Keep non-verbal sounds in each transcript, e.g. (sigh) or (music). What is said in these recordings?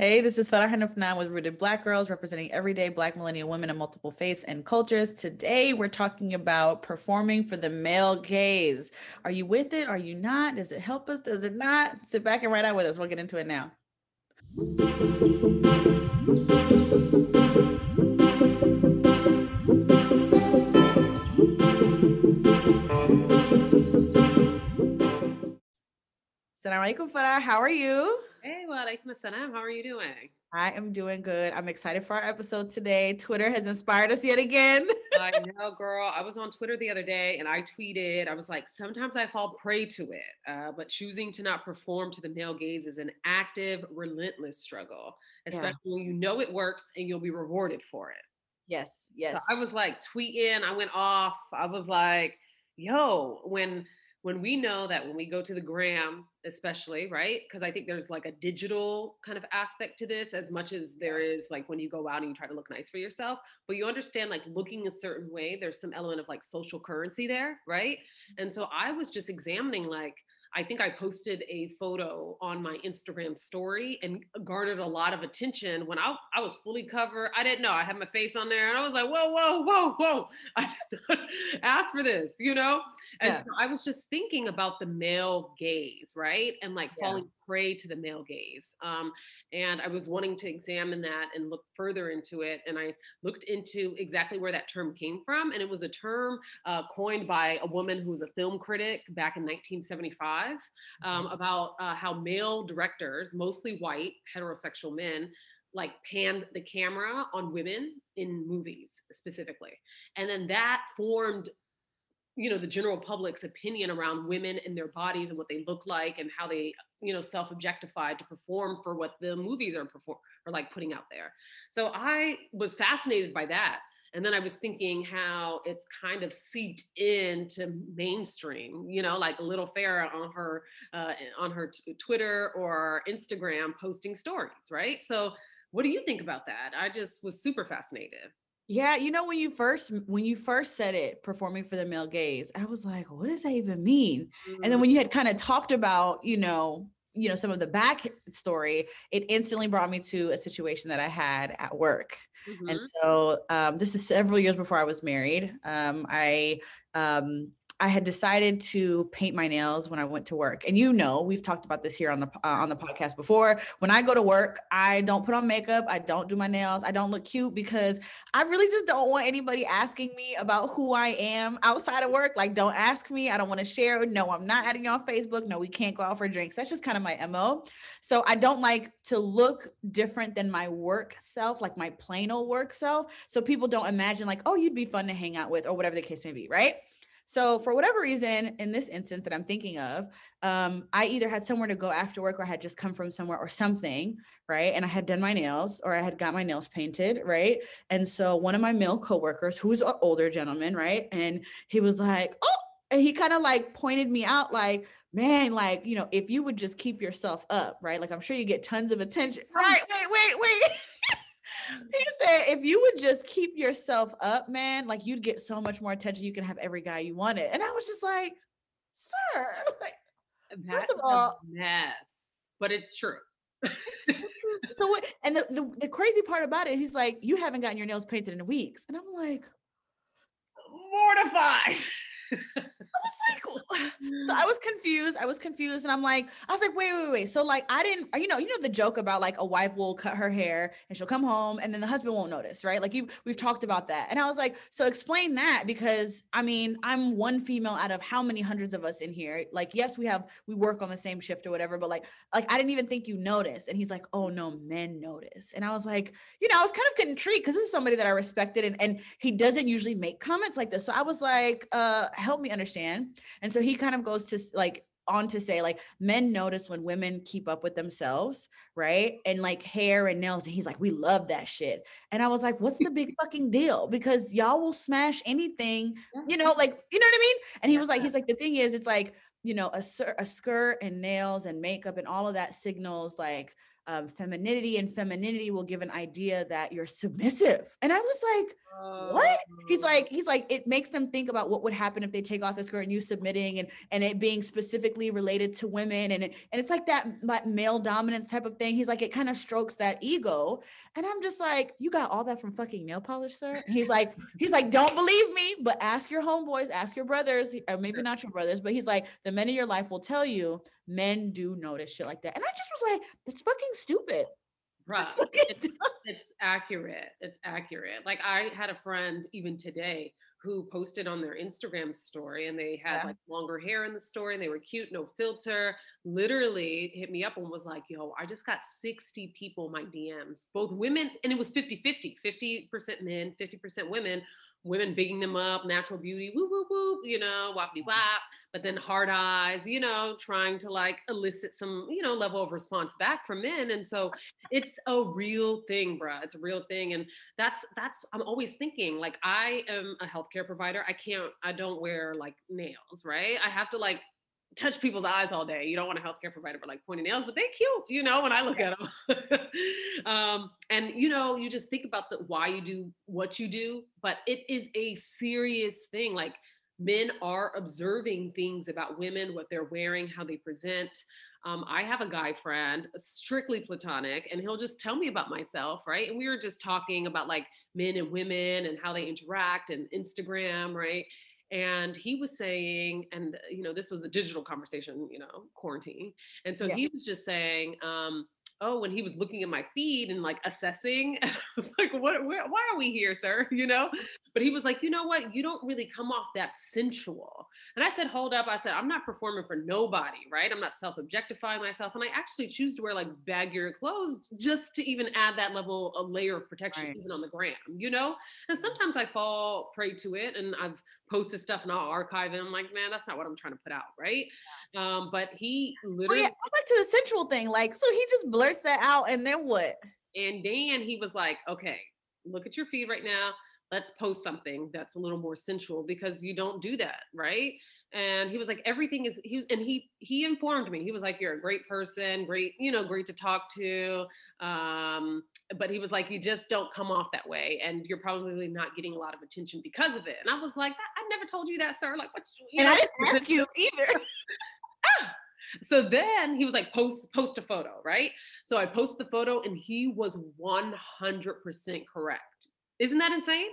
Hey, this is Farah Hanafnan with Rooted Black Girls, representing everyday Black millennial women of multiple faiths and cultures. Today, we're talking about performing for the male gaze. Are you with it? Are you not? Does it help us? Does it not? Sit back and ride out with us. We'll get into it now. Assalamu Farah. How are you? Hey, wa alaikum assalam. How are you doing? I am doing good. I'm excited for our episode today. Twitter has inspired us yet again. I (laughs) know, girl. I was on Twitter the other day and I tweeted, I was like, sometimes I fall prey to it, uh, but choosing to not perform to the male gaze is an active, relentless struggle, especially yeah. when you know it works and you'll be rewarded for it. Yes, yes. So I was like tweeting, I went off. I was like, yo, when when we know that when we go to the gram especially right? Because i think there's like a digital kind of aspect to this as much as there is like when you go out and you try to look nice for yourself but you understand like looking a certain way there's some element of like social currency there right? Mm-hmm. And so i was just examining like I think I posted a photo on my Instagram story and garnered a lot of attention when I, I was fully covered. I didn't know I had my face on there and I was like, whoa, whoa, whoa, whoa. (laughs) I just (laughs) asked for this, you know? And yeah. so I was just thinking about the male gaze, right? And like yeah. falling prey to the male gaze. Um, and I was wanting to examine that and look further into it. And I looked into exactly where that term came from. And it was a term uh, coined by a woman who was a film critic back in 1975 um, mm-hmm. about uh, how male directors, mostly white heterosexual men, like panned the camera on women in movies specifically. And then that formed you know the general public's opinion around women and their bodies and what they look like and how they you know self-objectified to perform for what the movies are perform are like putting out there so i was fascinated by that and then i was thinking how it's kind of seeped into mainstream you know like little farah on her uh, on her t- twitter or instagram posting stories right so what do you think about that i just was super fascinated yeah, you know when you first when you first said it, performing for the male gaze, I was like, what does that even mean? Mm-hmm. And then mm-hmm. when you had kind of talked about, you know, you know some of the back story it instantly brought me to a situation that i had at work mm-hmm. and so um, this is several years before i was married um, i um, I had decided to paint my nails when I went to work. And you know, we've talked about this here on the uh, on the podcast before. When I go to work, I don't put on makeup, I don't do my nails, I don't look cute because I really just don't want anybody asking me about who I am outside of work. Like don't ask me. I don't want to share. No, I'm not adding you on Facebook. No, we can't go out for drinks. That's just kind of my MO. So I don't like to look different than my work self, like my plain old work self. So people don't imagine like, "Oh, you'd be fun to hang out with" or whatever the case may be, right? So for whatever reason, in this instance that I'm thinking of, um, I either had somewhere to go after work or I had just come from somewhere or something, right? And I had done my nails or I had got my nails painted, right? And so one of my male coworkers, who's an older gentleman, right? And he was like, oh, and he kind of like pointed me out like, man, like, you know, if you would just keep yourself up, right? Like I'm sure you get tons of attention. Right, wait, wait, wait. (laughs) he said, if you would just keep yourself up, man, like you'd get so much more attention. You can have every guy you wanted. And I was just like, sir, (laughs) like, first of all, mess, but it's true. so what, and the, the, the crazy part about it, he's like, you haven't gotten your nails painted in weeks. And I'm like, mortified. I was like, (laughs) (sighs) so I was confused. I was confused, and I'm like, I was like, wait, wait, wait. So like, I didn't, you know, you know the joke about like a wife will cut her hair and she'll come home, and then the husband won't notice, right? Like you, we've talked about that, and I was like, so explain that because I mean, I'm one female out of how many hundreds of us in here. Like, yes, we have we work on the same shift or whatever, but like, like I didn't even think you noticed. And he's like, oh no, men notice, and I was like, you know, I was kind of intrigued because this is somebody that I respected, and and he doesn't usually make comments like this, so I was like, uh, help me understand, and so he kind of goes to like on to say like men notice when women keep up with themselves, right? And like hair and nails. And he's like, we love that shit. And I was like, what's the big fucking deal? Because y'all will smash anything, you know, like, you know what I mean? And he was like, he's like, the thing is, it's like, you know, a, a skirt and nails and makeup and all of that signals like um, femininity and femininity will give an idea that you're submissive. And I was like, what? He's like, Oh. he's like, it makes them think about what would happen if they take off the skirt and you submitting and and it being specifically related to women. And it, and it's like that, that male dominance type of thing. He's like, it kind of strokes that ego. And I'm just like, you got all that from fucking nail polish, sir? And he's like, he's like, don't believe me, but ask your homeboys, ask your brothers, or maybe not your brothers, but he's like, the men in your life will tell you men do notice shit like that. And I just was like, that's fucking stupid. Fucking it's, (laughs) it's accurate. It's accurate. Like I had a friend even today who posted on their Instagram story and they had Yeah. like longer hair in the story and they were cute, no filter. Literally hit me up and was like, yo, I just got 60 people my DMs, both women, and it was 50 50, 50% men, 50% women, women bigging them up, natural beauty, woo, woo, woo, you know, wappity mm-hmm. wap, but then hard eyes, you know, trying to like elicit some, you know, level of response back from men. And so it's a real thing, bruh. It's a real thing. And that's, that's, I'm always thinking like, I am a healthcare provider. I can't, I don't wear like nails, right? I have to like, touch people's eyes all day. You don't want a healthcare provider for like pointy nails, but they cute, you know, when I look at them. (laughs) um, and you know, you just think about the why you do what you do, but it is a serious thing. Like men are observing things about women, what they're wearing, how they present. Um, I have a guy friend, strictly platonic, and he'll just tell me about myself, right? And we were just talking about like men and women and how they interact and Instagram, right? And he was saying and uh, you know this was a digital conversation you know quarantine and so Yeah. he was just saying um oh when he was looking at my feed and like assessing (laughs) i was like what where, why are we here sir? (laughs) You know? But he was like you know what? You don't really come off that sensual. And i said hold up. I said i'm not performing for nobody right? I'm not self-objectifying myself. And i actually choose to wear like baggier clothes just to even add that level a layer of protection Right. even on the gram you know? And sometimes i fall prey to it and i've posted stuff and I'll archive it. I'm like, man, that's not what I'm trying to put out, right? Um, but he literally yeah, go back to the sensual thing. Like, so he just blurts that out, and then what? and Dan, he was like, okay, look at your feed right now. Let's post something that's a little more sensual because you don't do that, right? And he was like, everything is he was, and he he informed me. He was like, you're a great person, great, you know, great to talk to. Um, but he was like, you just don't come off that way, and you're probably not getting a lot of attention because of it. And I was like, I never told you that, sir. Like, what? You And know, I didn't ask you either. (laughs) so then he was like, post post a photo, right? So I post the photo and he was 100% correct. Isn't that insane?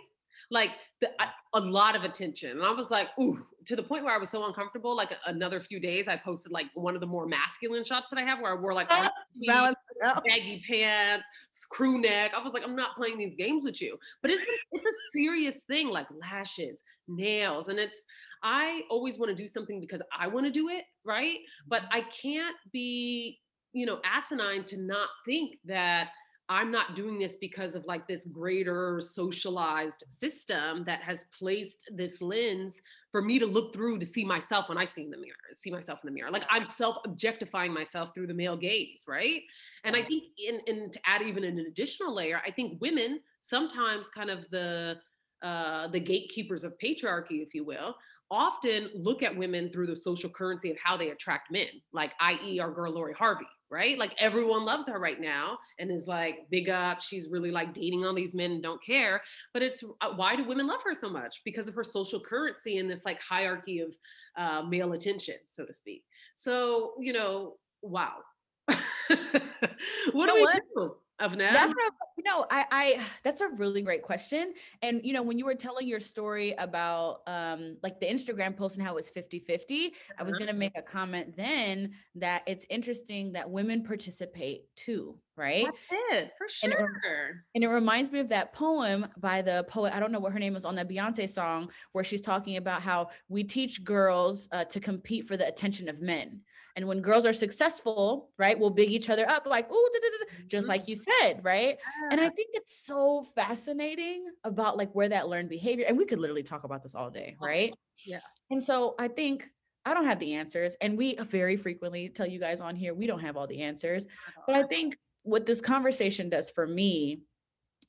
Like the, a lot of attention. And I was like, ooh, to the point where I was so uncomfortable. Like another few days, I posted like one of the more masculine shots that I have where I wore like (laughs) sleeves, Balance baggy pants, crew neck. I was like, I'm not playing these games with you. But it's it's a serious thing, like lashes, nails, and it's. I always want to do something because I want to do it, right? But mm-hmm. I can't be, you know, asinine to not think that I'm not doing this because of like this greater socialized system that has placed this lens for me to look through to see myself when I see in the mirror, see myself in the mirror. Like I'm self-objectifying myself through the male gaze, right? And I think in, in to add even an additional layer, I think women sometimes kind of the uh, the gatekeepers of patriarchy, if you will, often look at women through the social currency of how they attract men, like i.e. our girl Lori Harvey, right? Like everyone loves her right now and is like big up. She's really like dating all these men and don't care. But it's uh, why do women love her so much? Because of her social currency and this like hierarchy of uh, male attention, so to speak. So you know, wow. (laughs) what do we what? do? Of now? That's what, you know, I, I (sighs) that's a really great question. And you know, when you were telling your story about um like the Instagram post and how it was 50-50, I was Uh-huh. gonna make a comment then that it's interesting that women participate too, right? That's it, for And it sure. And it reminds me of that poem by the poet, I don't know what her name is on that Beyonce song, where she's talking about how we teach girls uh, to compete for the attention of men. And when girls are successful, right, we'll big each other up like, ooh, da, da, da, da," just like you said, right? And I think it's so fascinating about like where that learned behavior, and we could literally talk about this all day, Oh, right? yeah. And so I think I don't have the answers, and we very frequently tell you guys on here we don't have all the answers. But I think what this conversation does for me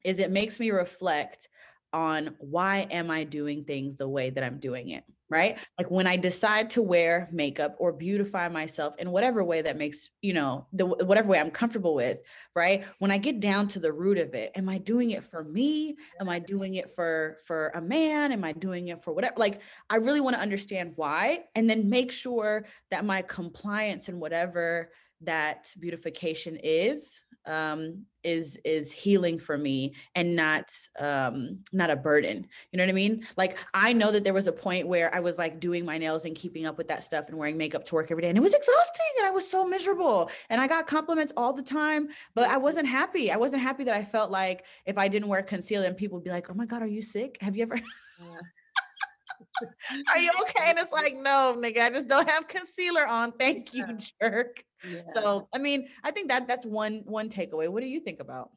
is it makes me reflect on why am I doing things the way that I'm doing it, right? Like when I decide to wear makeup or beautify myself in whatever way that makes, you know, the whatever way I'm comfortable with, right? When I get down to the root of it, am I doing it for me? Am I doing it for for a man? Am I doing it for whatever? Like I really want to understand why and then make sure that my compliance and whatever that beautification is um is is healing for me and not um not a burden. You know what i mean? Like i know that there was a point where i was like doing my nails and keeping up with that stuff and wearing makeup to work every day and it was exhausting and i was so miserable and i got compliments all the time but i wasn't happy. I wasn't happy that i felt like if i didn't wear concealer and people would be like oh my god are you sick? Have you ever (laughs) (laughs) (laughs) Are you okay? And it's like, no, nigga, I just don't have concealer on. Thank you, jerk. Yeah. So, I mean, I think that that's one one takeaway. What do you think about?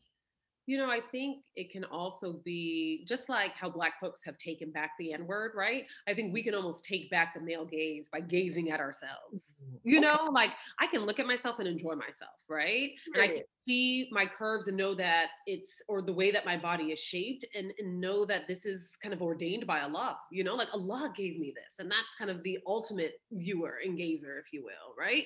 You know, I think it can also be just like how Black folks have taken back the N word, right? I think we can almost take back the male gaze by gazing at ourselves. You know, like I can look at myself and enjoy myself, right? right? And I can see my curves and know that it's, or the way that my body is shaped and, and know that this is kind of ordained by Allah, you know, like Allah gave me this. And that's kind of the ultimate viewer and gazer, if you will, right?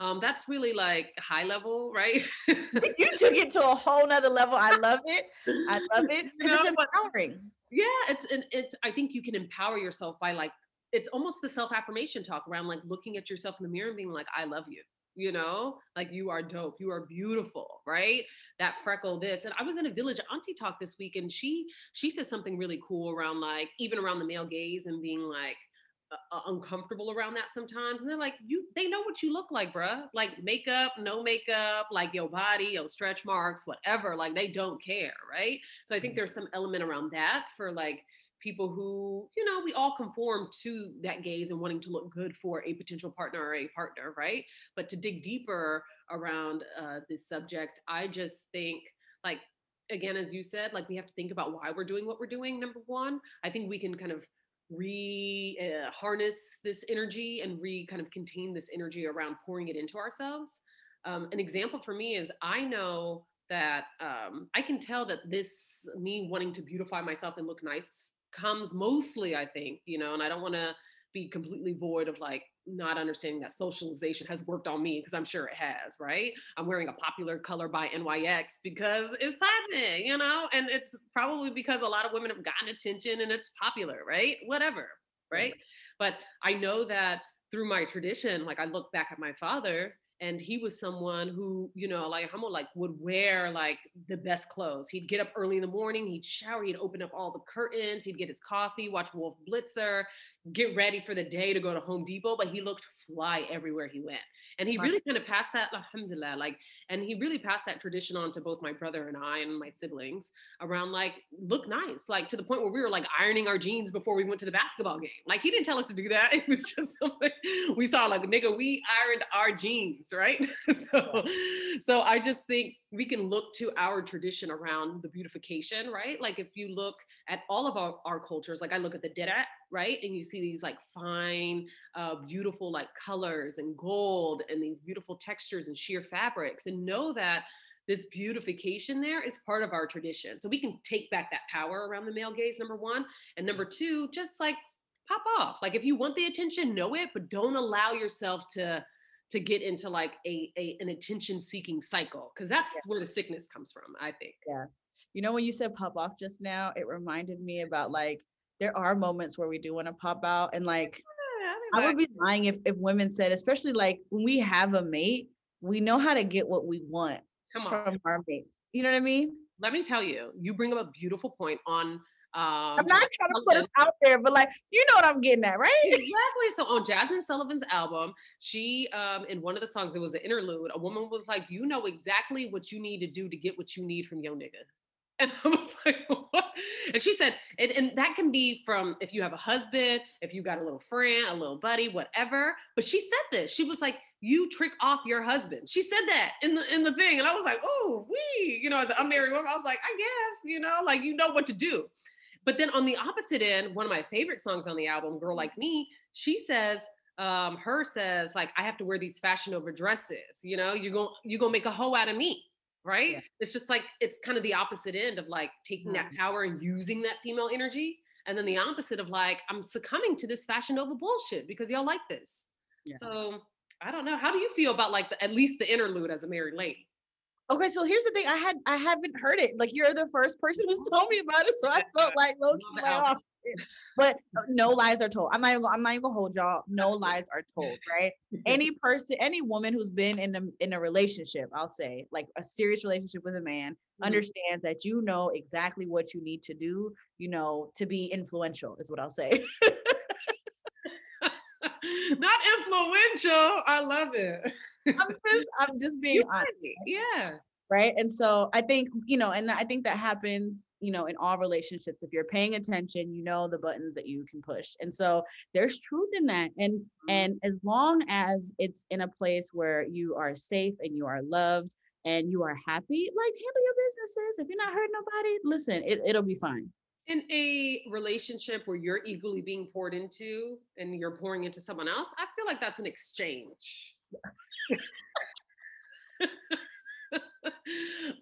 um, that's really like high level, right? (laughs) you took it to a whole nother level. I love it. I love it (laughs) because it's empowering. Yeah, it's and it's. I think you can empower yourself by like it's almost the self affirmation talk around like looking at yourself in the mirror and being like, I love you. You know, like you are dope, you are beautiful, right? That freckle, this. And I was in a village auntie talk this week, and she she said something really cool around like even around the male gaze and being like, uh, uncomfortable around that sometimes. And they're like, you, they know what you look like, bruh. Like makeup, no makeup, like your body, your stretch marks, whatever. Like they don't care, right? So I think mm-hmm. there's some element around that for like people who, you know, we all conform to that gaze and wanting to look good for a potential partner or a partner, right? But to dig deeper around uh, this subject, I just think like again as you said like we have to think about why we're doing what we're doing number one i think we can kind of re uh, harness this energy and re kind of contain this energy around pouring it into ourselves. Um, an example for me is I know that um, I can tell that this me wanting to beautify myself and look nice comes mostly, I think, you know, and I don't want to be completely void of like not understanding that socialization has worked on me because I'm sure it has, right? I'm wearing a popular color by NYX because it's popping, you know, and it's probably because a lot of women have gotten attention and it's popular, right? Whatever, right? Mm-hmm. But I know that through my tradition, like I look back at my father and he was someone who you know like Hamo like would wear like the best clothes. He'd get up early in the morning he'd shower he'd open up all the curtains he'd get his coffee watch wolf blitzer get ready for the day to go to home depot but he looked fly everywhere he went. And he really kind of passed that alhamdulillah like and he really passed that tradition on to both my brother and i and my siblings around like look nice like to the point where we were like ironing our jeans before we went to the basketball game. Like he didn't tell us to do that. (laughs) It was just something we saw like nigga we ironed our jeans right? (laughs) So so i just think we can look to our tradition around the beautification right like if you look at all of our, our cultures like i look at the Deret right and you see these like fine uh, beautiful like colors and gold and these beautiful textures and sheer fabrics and know that this beautification there is part of our tradition. So we can take back that power around the male gaze, number one. And number two, just like pop off. Like if you want the attention, know it, but don't allow yourself to to get into like a, a an attention seeking cycle because that's yeah. where the sickness comes from i think yeah you know when you said pop off just now it reminded me about like there are moments where we do want to pop out and like I would be lying if, if women said, especially like when we have a mate, we know how to get what we want from our mates. You know what I mean? Let me tell you, you bring up a beautiful point on um, I'm not trying to put us out there, but like you know what I'm getting at, right? Exactly. So on Jazmine Sullivan's album, she um in one of the songs, it was an interlude. A woman was like, "You know exactly what you need to do to get what you need from your nigga." (laughs) And I was like, what? And she said, and, and that can be from if you have a husband, if you got a little friend, a little buddy, whatever. But she said this. She was like, you trick off your husband. She said that in the in the thing. And I was like, oh, we, you know, as a married woman, I was like, I guess, you know, like you know what to do. But then on the opposite end, one of my favorite songs on the album, Girl Like Me, she says, um, her says, like, I have to wear these Fashion Nova dresses, you know, you're gonna you're gonna make a hoe out of me right? Yeah. It's just like it's kind of the opposite end of like taking mm-hmm. that power and using that female energy. and then the opposite of like I'm succumbing to this Fashion Nova bullshit because y'all like this. Yeah. So I don't know. How do you feel about like the, at least the interlude as a married lady? Okay, so here's the thing. I had I haven't heard it. Like you're the first person who's told me about it, so I felt like low off. But uh, no lies are told. I'm not even. I'm not even gonna hold y'all. No (laughs) lies are told. Right? (laughs) Any person, any woman who's been in a in a relationship, I'll say, like a serious relationship with a man, mm-hmm. understands that you know exactly what you need to do. You know, to be influential is what I'll say. (laughs) not influential. I love it. I'm (laughs) just I'm just being honest. Yeah. Right. And so I think, you know, and I think that happens, you know, in all relationships. If you're paying attention, you know the buttons that you can push. And so there's truth in that. And mm-hmm. and as long as it's in a place where you are safe and you are loved and you are happy, like handle your businesses. If you're not hurting nobody, listen, it, it'll be fine in a relationship where you're equally being poured into and you're pouring into someone else, I feel like that's an exchange. (laughs)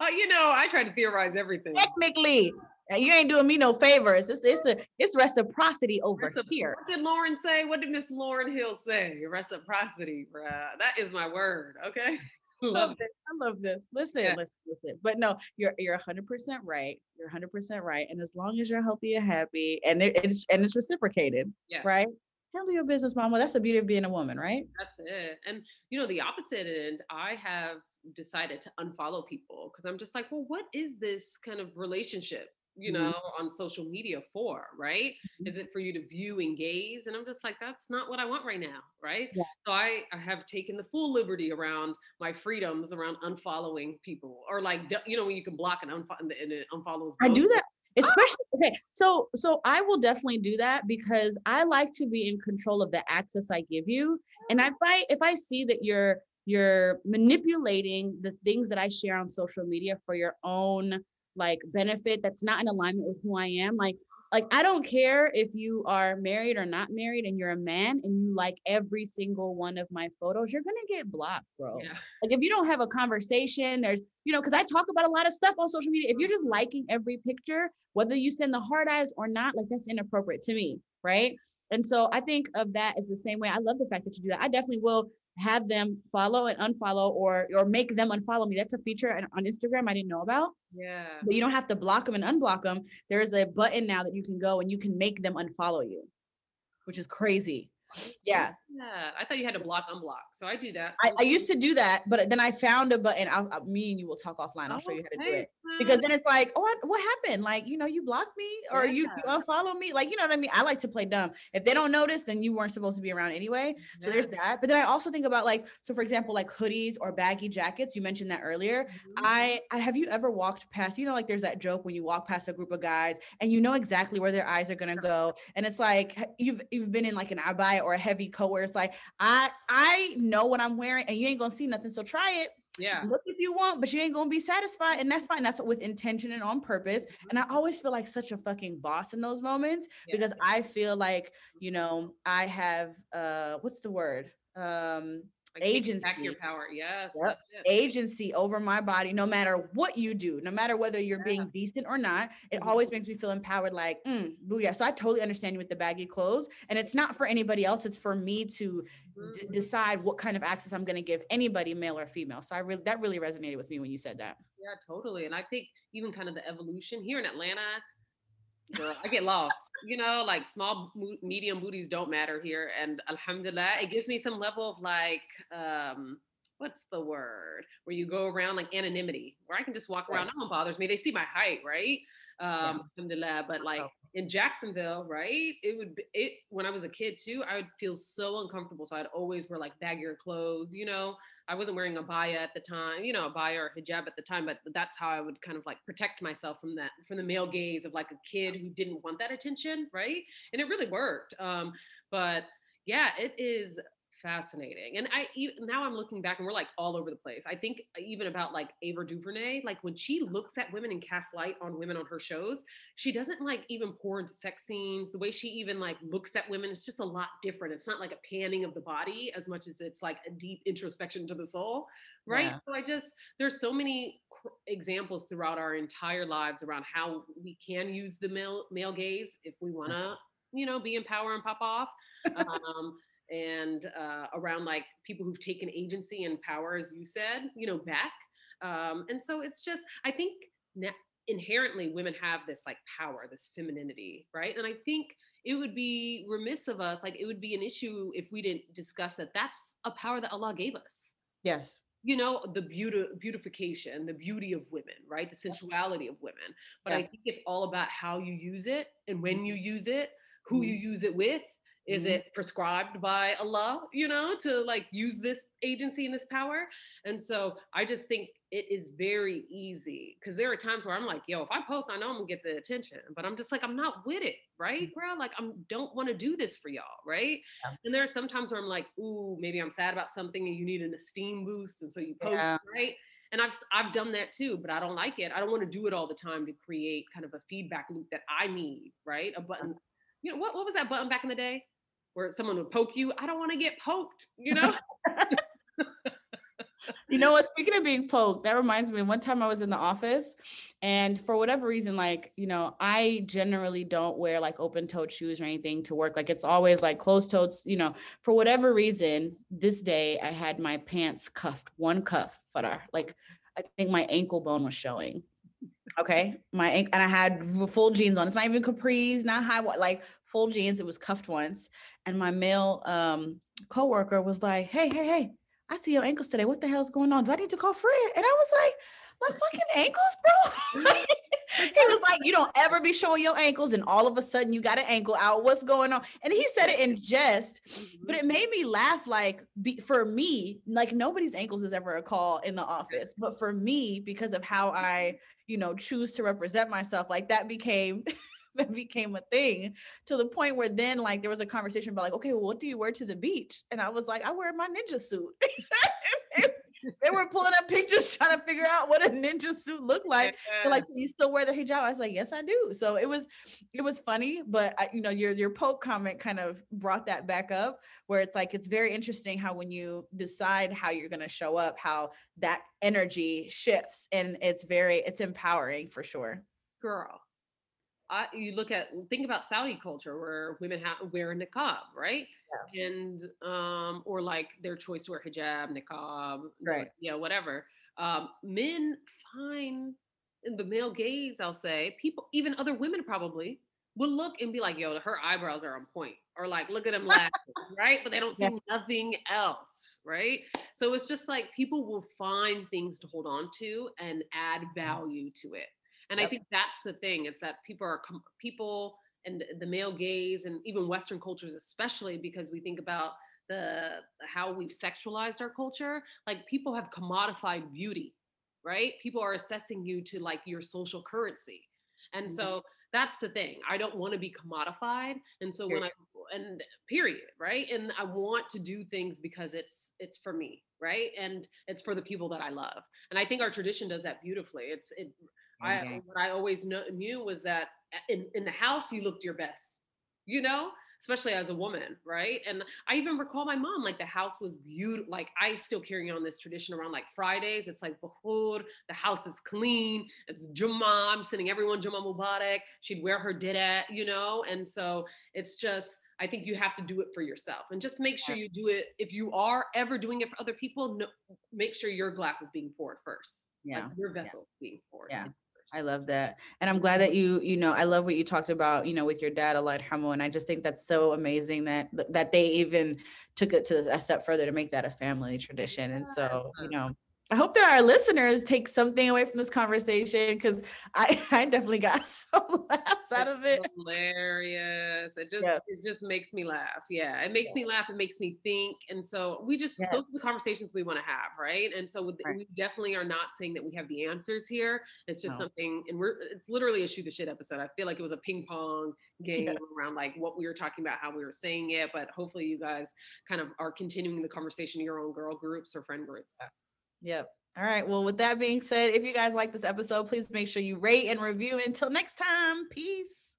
uh, you know, I try to theorize everything. Technically, you ain't doing me no favors. It's it's a it's reciprocity over Recipro- here. What did Lauren say? What did Miss Lauryn Hill say? Reciprocity, bruh. That is my word. Okay. love (laughs) this. I love this. Listen, yeah. listen, listen. But no, you're you're 100 percent right. You're 100 percent right. And as long as you're healthy and happy, and it, it's and it's reciprocated, yeah. right? Handle your business, mama. That's the beauty of being a woman, right? That's it. And you know, the opposite end, I have decided to unfollow people because I'm just like, well, what is this kind of relationship? you mm-hmm. know, mm-hmm. on social media for, right? Mm-hmm. Is it for you to view and gaze? And I'm just like, that's not what I want right now, right? Yeah. So I, I have taken the full liberty around my freedoms around unfollowing people or like, you know, when you can block and, unfo- and it unfollows. I do that Oh. especially okay so so i will definitely do that because i like to be in control of the access i give you and oh. if i if i see that you're you're manipulating the things that i share on social media for your own like benefit that's not in alignment with who i am like like I don't care if you are married or not married and you're a man and you like every single one of my photos, you're gonna get blocked, bro. Yeah. Like if you don't have a conversation, there's you know, because I talk about a lot of stuff on social media. If you're just mm-hmm. liking every picture, whether you send the hard eyes or not, like that's inappropriate to me, right? And so I think of that as the same way. I love the fact that you do that. I definitely will have them follow and unfollow or or make them unfollow me. That's a feature on Instagram I didn't know about. Yeah. But you don't have to block them and unblock them. There's a button now that you can go and you can make them unfollow you, which is crazy. Yeah. Yeah. I thought you had to block, unblock. So I do that. I, I used to do that, but then I found a button. I'll, I'll, me and you will talk offline. I'll show you how to do it. Because then it's like, oh, what, what happened? Like, you know, you blocked me or yeah. you, you unfollow me. Like, you know what I mean? I like to play dumb. If they don't notice, then you weren't supposed to be around anyway. So there's that. But then I also think about like, so for example, like hoodies or baggy jackets. You mentioned that earlier. Mm-hmm. I, I have you ever walked past, you know, like there's that joke when you walk past a group of guys and you know exactly where their eyes are gonna go. And it's like you've you've been in like an or a heavy coat where it's like, I I know what I'm wearing and you ain't gonna see nothing. So try it. Yeah. Look if you want, but you ain't gonna be satisfied. And that's fine. That's with intention and on purpose. And I mm-hmm. always feel like such a fucking boss in those moments yeah. because I feel like, you know, I have uh what's the word? Um like agency back your power yes yep. agency over my body no matter what you do no matter whether you're yeah. being decent or not it mm-hmm. always makes me feel empowered like mm, booyah so i totally understand you with the baggy clothes and it's not for anybody else it's for me to mm-hmm. d- decide what kind of access i'm going to give anybody male or female so i really that really resonated with me when you said that yeah totally and i think even kind of the evolution here in atlanta Girl, I get lost. You know, like small, medium booties don't matter here. And alhamdulillah, it gives me some level of like, um, what's the word? Where you go around like anonymity, where I can just walk around. Right. No one bothers me. They see my height, right? Um, yeah. alhamdulillah. But like so. in Jacksonville, right? It would be, it when I was a kid too, I would feel so uncomfortable. So I'd always wear like baggier clothes, you know. I wasn't wearing abaya at the time, you know, abaya or hijab at the time, but that's how I would kind of like protect myself from that, from the male gaze of like a kid who didn't want that attention, right? And it really worked. Um, but yeah, it is fascinating. And I now I'm looking back and we're like all over the place. I think even about like Ava DuVernay, like when she looks at women and casts light on women on her shows, she doesn't like even pour into sex scenes. The way she even like looks at women, it's just a lot different. It's not like a panning of the body as much as it's like a deep introspection to the soul, right? Yeah. So I just there's so many examples throughout our entire lives around how we can use the male male gaze if we want to, (laughs) you know, be in power and pop off. Um, and uh, around like people who've taken agency and power, as you said, you know, back. Um, and so it's just, I think inherently women have this like power, this femininity, right? And I think it would be remiss of us, like it would be an issue if we didn't discuss that that's a power that Allah gave us. Yes. You know, the beauty, beautification, the beauty of women, right? The sensuality of women. But yeah. I think it's all about how you use it and when you use it, who mm-hmm. you use it with, is mm-hmm. it prescribed by Allah, you know, to like use this agency and this power? And so I just think it is very easy because there are times where I'm like, yo, if I post, I know I'm gonna get the attention, but I'm just like, I'm not with it, right, mm-hmm. bro? Like, I don't want to do this for y'all, right? Yeah. And there are some times where I'm like, ooh, maybe I'm sad about something and you need an esteem boost, and so you post, yeah. right? And I've I've done that too, but I don't like it. I don't want to do it all the time to create kind of a feedback loop that I need, right? A button. You know what? What was that button back in the day? where someone would poke you. I don't want to get poked, you know? (laughs) (laughs) you know what? Speaking of being poked, that reminds me. One time I was in the office, and for whatever reason, like you know, I generally don't wear like open-toed shoes or anything to work. Like it's always like closed-toed. You know, for whatever reason, this day I had my pants cuffed, one cuff, for uh, like I think my ankle bone was showing. Okay, my and I had full jeans on. It's not even capris, not high, like full jeans. It was cuffed once, and my male um coworker was like, "Hey, hey, hey, I see your ankles today. What the hell's going on? Do I need to call Fred?" And I was like, "My fucking ankles, bro." (laughs) (laughs) he was like, "You don't ever be showing your ankles, and all of a sudden you got an ankle out. What's going on?" And he said it in jest, but it made me laugh. Like, be, for me, like nobody's ankles is ever a call in the office, but for me, because of how I, you know, choose to represent myself, like that became. (laughs) that became a thing to the point where then like there was a conversation about like okay well what do you wear to the beach and i was like i wear my ninja suit (laughs) they were pulling up pictures (laughs) trying to figure out what a ninja suit looked like. Like, so you still wear the hijab? I was like, yes, I do. So it was, it was funny, but I, you know, your your poke comment kind of brought that back up, where it's like it's very interesting how when you decide how you're going to show up, how that energy shifts, and it's very, it's empowering for sure. Girl, I, you look at think about Saudi culture where women have wear a niqab, right? Yeah. And um, or like their choice to wear hijab, niqab, right? Yeah, whatever. Um, men find in the male gaze, I'll say, people, even other women probably will look and be like, "Yo, her eyebrows are on point," or like, "Look at them (laughs) lashes," right? But they don't see yeah. nothing else, right? So it's just like people will find things to hold on to and add value to it. And yep. I think that's the thing. It's that people are people and the male gaze and even Western cultures, especially because we think about the how we've sexualized our culture. Like people have commodified beauty, right? People are assessing you to like your social currency. And mm-hmm. so that's the thing. I don't want to be commodified. And so when I and period, right? And I want to do things because it's it's for me, right? And it's for the people that I love. And I think our tradition does that beautifully. It's it I mm-hmm. what I always know, knew was that eh, in, in the house you looked your best, you know, especially as a woman, right? And I even recall my mom, like the house was beautiful. Like I still carry on this tradition around like Fridays. It's like Bahur, the house is clean. It's Jummah. I'm sending everyone Jummah Mubarak. She'd wear her didat, you know? And so it's just, I think you have to do it for yourself and just make sure you do it. If you are ever doing it for other people, no, make sure your glass is being poured first. Yeah. Like your vessel yeah. being poured. Yeah. I love that. And I'm glad that you, you know, I love what you talked about, you know, with your dad, Allah Hamo. And I just think that's so amazing that that they even took it to a step further to make that a family tradition. And so, you know, I hope that our listeners take something away from this conversation because I, (laughs) I definitely got (laughs) some laughs out of it. Hilarious. It just yes. it just makes me laugh. Yeah. It makes yeah. me laugh. It makes me think. And so we just yes. those are the conversations we want to have, right? And so right. we definitely are not saying that we have the answers here. It's just no. something, and we're it's literally a shoot the shit episode. I feel like it was a ping pong game yeah. around like what we were talking about, how we were saying it. But hopefully you guys kind of are continuing the conversation in your own girl groups or friend groups. Yeah. Yep. All right. Well, with that being said, if you guys like this episode, please make sure you rate and review. Until next time, peace.